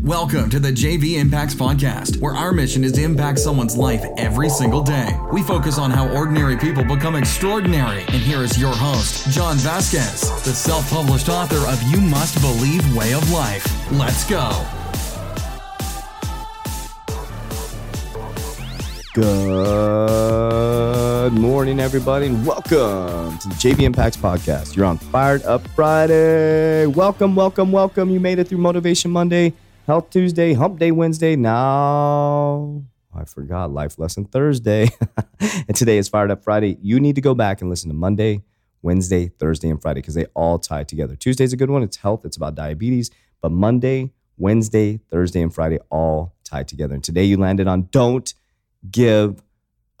Welcome to the JV Impacts Podcast, where our mission is to impact someone's life every single day. We focus on how ordinary people become extraordinary. And here is your host, John Vasquez, the self published author of You Must Believe Way of Life. Let's go. Good morning, everybody, and welcome to the JV Impacts Podcast. You're on Fired Up Friday. Welcome, welcome, welcome. You made it through Motivation Monday, Health Tuesday, Hump Day Wednesday. Now, I forgot Life Lesson Thursday. and today is Fired Up Friday. You need to go back and listen to Monday, Wednesday, Thursday, and Friday because they all tie together. Tuesday's a good one. It's health, it's about diabetes. But Monday, Wednesday, Thursday, and Friday all tie together. And today you landed on don't give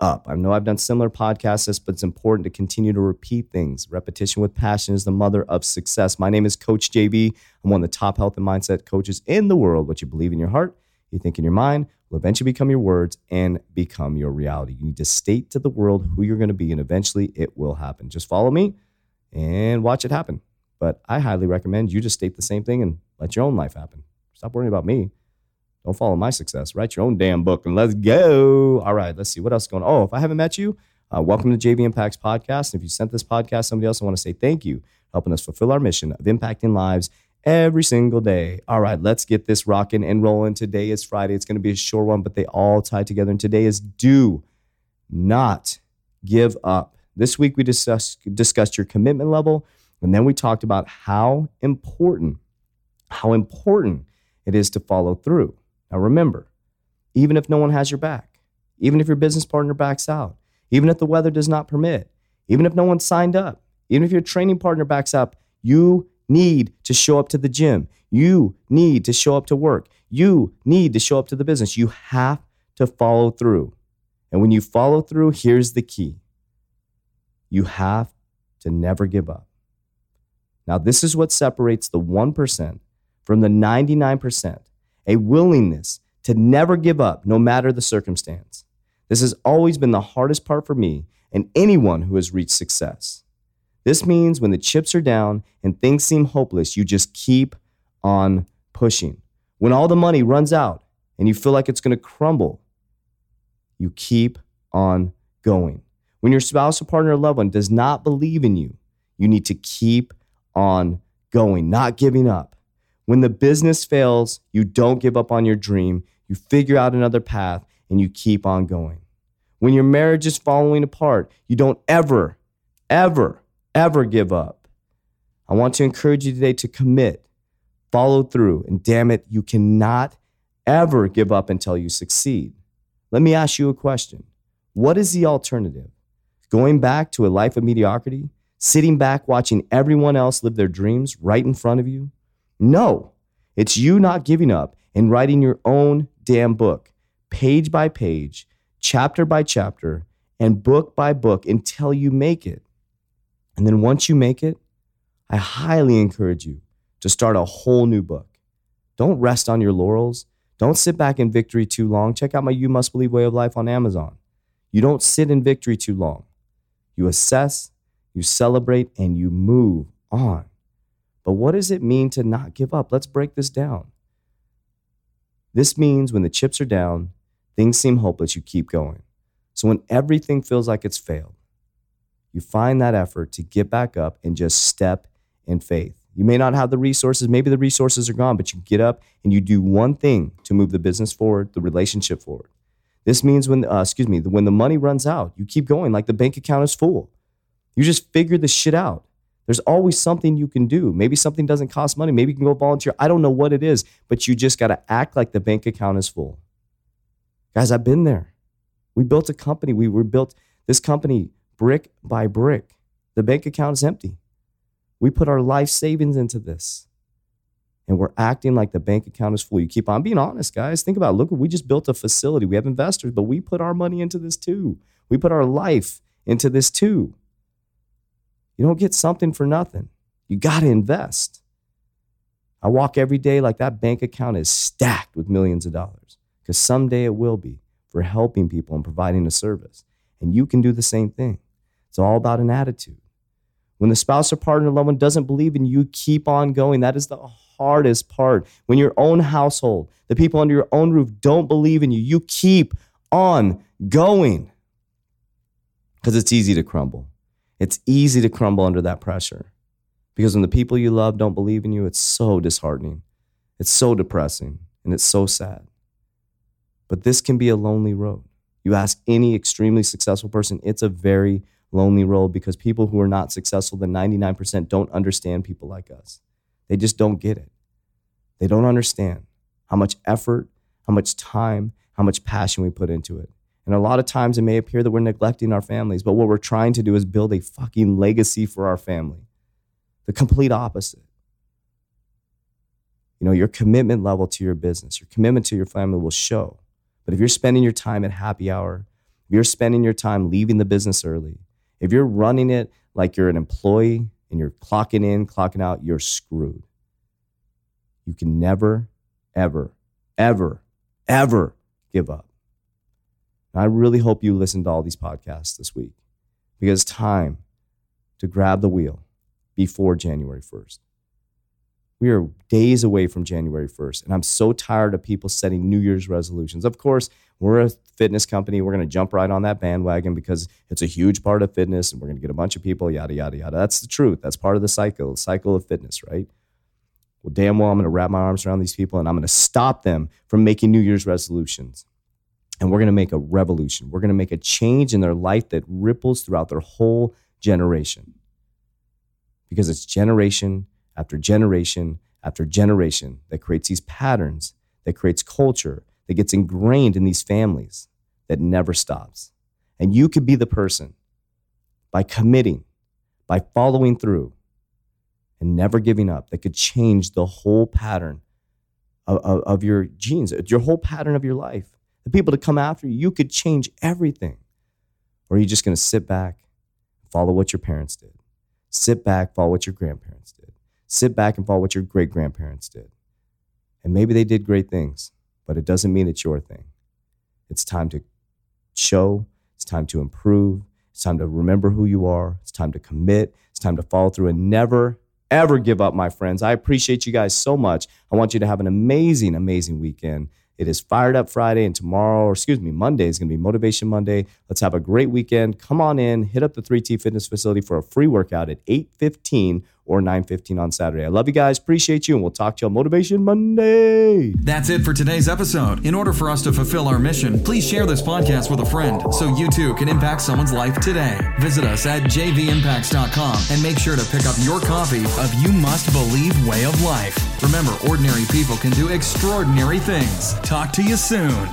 up. I know I've done similar podcasts, but it's important to continue to repeat things. Repetition with passion is the mother of success. My name is Coach JV. I'm one of the top health and mindset coaches in the world. What you believe in your heart, you think in your mind, will eventually become your words and become your reality. You need to state to the world who you're going to be, and eventually it will happen. Just follow me and watch it happen. But I highly recommend you just state the same thing and let your own life happen. Stop worrying about me. Don't follow my success. Write your own damn book and let's go. All right, let's see what else is going on. Oh, if I haven't met you, uh, welcome to JV Impacts Podcast. And if you sent this podcast somebody else, I want to say thank you, helping us fulfill our mission of impacting lives every single day. All right, let's get this rocking and rolling. Today is Friday. It's going to be a short one, but they all tie together. And today is do not give up. This week we discussed, discussed your commitment level, and then we talked about how important, how important it is to follow through. Now remember, even if no one has your back, even if your business partner backs out, even if the weather does not permit, even if no one signed up, even if your training partner backs up, you need to show up to the gym. You need to show up to work. You need to show up to the business. You have to follow through. And when you follow through, here's the key you have to never give up. Now, this is what separates the 1% from the 99% a willingness to never give up no matter the circumstance. This has always been the hardest part for me and anyone who has reached success. This means when the chips are down and things seem hopeless, you just keep on pushing. When all the money runs out and you feel like it's going to crumble, you keep on going. When your spouse or partner or loved one does not believe in you, you need to keep on going, not giving up. When the business fails, you don't give up on your dream. You figure out another path and you keep on going. When your marriage is falling apart, you don't ever, ever, ever give up. I want to encourage you today to commit, follow through, and damn it, you cannot ever give up until you succeed. Let me ask you a question What is the alternative? Going back to a life of mediocrity? Sitting back watching everyone else live their dreams right in front of you? No, it's you not giving up and writing your own damn book, page by page, chapter by chapter, and book by book until you make it. And then once you make it, I highly encourage you to start a whole new book. Don't rest on your laurels. Don't sit back in victory too long. Check out my You Must Believe Way of Life on Amazon. You don't sit in victory too long. You assess, you celebrate, and you move on. But what does it mean to not give up? Let's break this down. This means when the chips are down, things seem hopeless, you keep going. So when everything feels like it's failed, you find that effort to get back up and just step in faith. You may not have the resources, maybe the resources are gone, but you get up and you do one thing to move the business forward, the relationship forward. This means when, uh, excuse me, when the money runs out, you keep going like the bank account is full. You just figure the shit out. There's always something you can do. Maybe something doesn't cost money. Maybe you can go volunteer. I don't know what it is, but you just got to act like the bank account is full. Guys, I've been there. We built a company. We were built this company brick by brick. The bank account is empty. We put our life savings into this. And we're acting like the bank account is full. You keep on being honest, guys. Think about it. look, we just built a facility. We have investors, but we put our money into this too. We put our life into this too. You don't get something for nothing. You got to invest. I walk every day like that bank account is stacked with millions of dollars because someday it will be for helping people and providing a service. And you can do the same thing. It's all about an attitude. When the spouse or partner, loved one doesn't believe in you, keep on going. That is the hardest part. When your own household, the people under your own roof don't believe in you, you keep on going because it's easy to crumble. It's easy to crumble under that pressure because when the people you love don't believe in you, it's so disheartening. It's so depressing and it's so sad. But this can be a lonely road. You ask any extremely successful person, it's a very lonely road because people who are not successful, the 99%, don't understand people like us. They just don't get it. They don't understand how much effort, how much time, how much passion we put into it. And a lot of times it may appear that we're neglecting our families, but what we're trying to do is build a fucking legacy for our family. The complete opposite. You know, your commitment level to your business, your commitment to your family will show. But if you're spending your time at happy hour, if you're spending your time leaving the business early, if you're running it like you're an employee and you're clocking in, clocking out, you're screwed. You can never, ever, ever, ever give up. And I really hope you listen to all these podcasts this week because it's time to grab the wheel before January 1st. We are days away from January 1st, and I'm so tired of people setting New Year's resolutions. Of course, we're a fitness company. We're going to jump right on that bandwagon because it's a huge part of fitness, and we're going to get a bunch of people, yada, yada, yada. That's the truth. That's part of the cycle, the cycle of fitness, right? Well, damn well, I'm going to wrap my arms around these people and I'm going to stop them from making New Year's resolutions. And we're going to make a revolution. We're going to make a change in their life that ripples throughout their whole generation. Because it's generation after generation after generation that creates these patterns, that creates culture, that gets ingrained in these families that never stops. And you could be the person by committing, by following through, and never giving up that could change the whole pattern of, of, of, your genes, your whole pattern of your life. The people to come after you, you could change everything. Or are you just going to sit back, follow what your parents did? Sit back, follow what your grandparents did. Sit back and follow what your great grandparents did. And maybe they did great things, but it doesn't mean it's your thing. It's time to show, it's time to improve, it's time to remember who you are, it's time to commit, it's time to follow through and never, ever give up, my friends. I appreciate you guys so much. I want you to have an amazing, amazing weekend. It is Fired Up Friday, and tomorrow, or excuse me, Monday is going to be Motivation Monday. Let's have a great weekend. Come on in, hit up the 3T Fitness Facility for a free workout at 8:15 or 9:15 on Saturday. I love you guys, appreciate you, and we'll talk to you on Motivation Monday. That's it for today's episode. In order for us to fulfill our mission, please share this podcast with a friend so you too can impact someone's life today. Visit us at jvimpacts.com and make sure to pick up your copy of You Must Believe Way of Life. Remember, ordinary people can do extraordinary things. Talk to you soon.